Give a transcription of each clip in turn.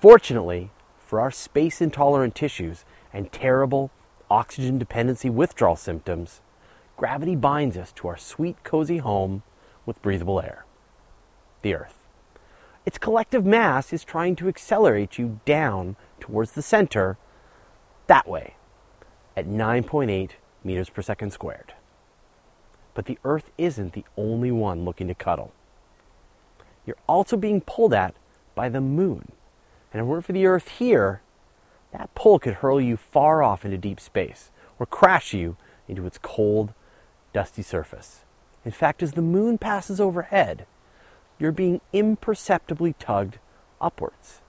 Fortunately, for our space intolerant tissues and terrible oxygen dependency withdrawal symptoms, gravity binds us to our sweet, cozy home with breathable air the Earth. Its collective mass is trying to accelerate you down towards the center that way at 9.8 meters per second squared. But the Earth isn't the only one looking to cuddle. You're also being pulled at by the moon. And if it weren't for the Earth here, that pull could hurl you far off into deep space or crash you into its cold, dusty surface. In fact, as the moon passes overhead, you're being imperceptibly tugged upwards.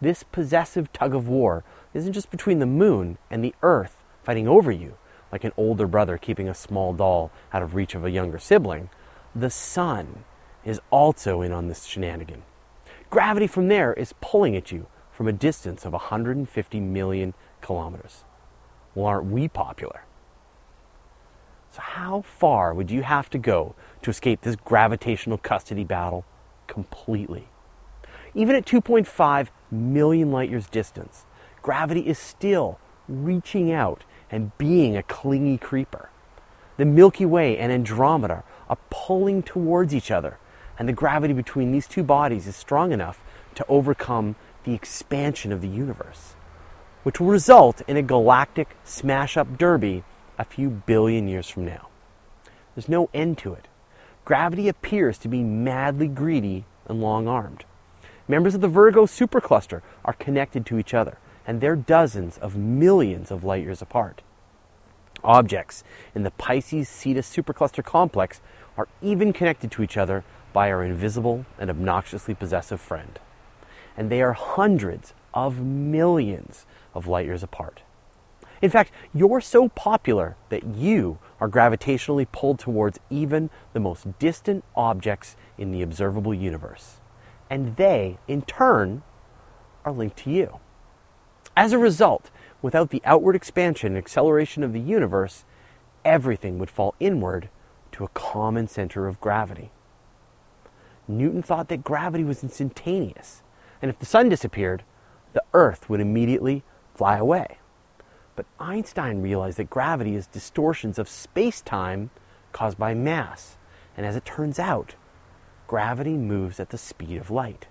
This possessive tug of war isn't just between the moon and the earth fighting over you, like an older brother keeping a small doll out of reach of a younger sibling. The sun is also in on this shenanigan. Gravity from there is pulling at you from a distance of 150 million kilometers. Well, aren't we popular? So, how far would you have to go to escape this gravitational custody battle completely? Even at 2.5 million light years distance, gravity is still reaching out and being a clingy creeper. The Milky Way and Andromeda are pulling towards each other, and the gravity between these two bodies is strong enough to overcome the expansion of the universe, which will result in a galactic smash up derby a few billion years from now. There's no end to it. Gravity appears to be madly greedy and long armed. Members of the Virgo supercluster are connected to each other, and they're dozens of millions of light years apart. Objects in the Pisces Cetus supercluster complex are even connected to each other by our invisible and obnoxiously possessive friend. And they are hundreds of millions of light years apart. In fact, you're so popular that you are gravitationally pulled towards even the most distant objects in the observable universe. And they, in turn, are linked to you. As a result, without the outward expansion and acceleration of the universe, everything would fall inward to a common center of gravity. Newton thought that gravity was instantaneous, and if the sun disappeared, the earth would immediately fly away. But Einstein realized that gravity is distortions of space time caused by mass. And as it turns out, gravity moves at the speed of light.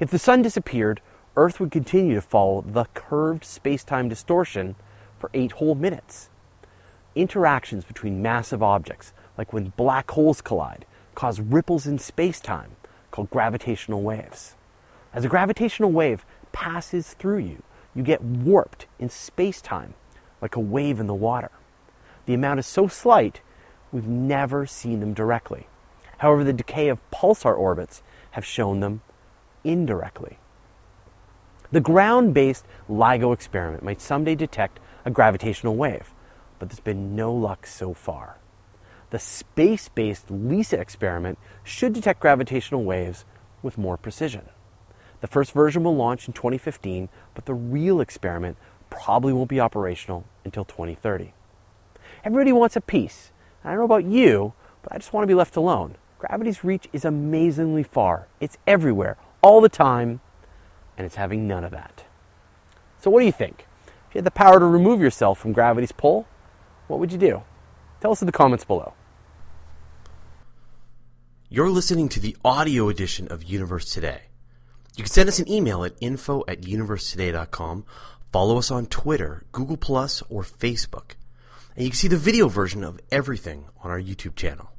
If the sun disappeared, Earth would continue to follow the curved space time distortion for eight whole minutes. Interactions between massive objects, like when black holes collide, cause ripples in space time called gravitational waves. As a gravitational wave passes through you, you get warped in space time like a wave in the water. The amount is so slight, we've never seen them directly. However, the decay of pulsar orbits have shown them indirectly. The ground based LIGO experiment might someday detect a gravitational wave, but there's been no luck so far. The space based LISA experiment should detect gravitational waves with more precision. The first version will launch in 2015, but the real experiment probably won't be operational until 2030. Everybody wants a piece. I don't know about you, but I just want to be left alone. Gravity's reach is amazingly far. It's everywhere, all the time, and it's having none of that. So, what do you think? If you had the power to remove yourself from gravity's pull, what would you do? Tell us in the comments below. You're listening to the audio edition of Universe Today. You can send us an email at info at universetoday.com. Follow us on Twitter, Google Plus, or Facebook. And you can see the video version of everything on our YouTube channel.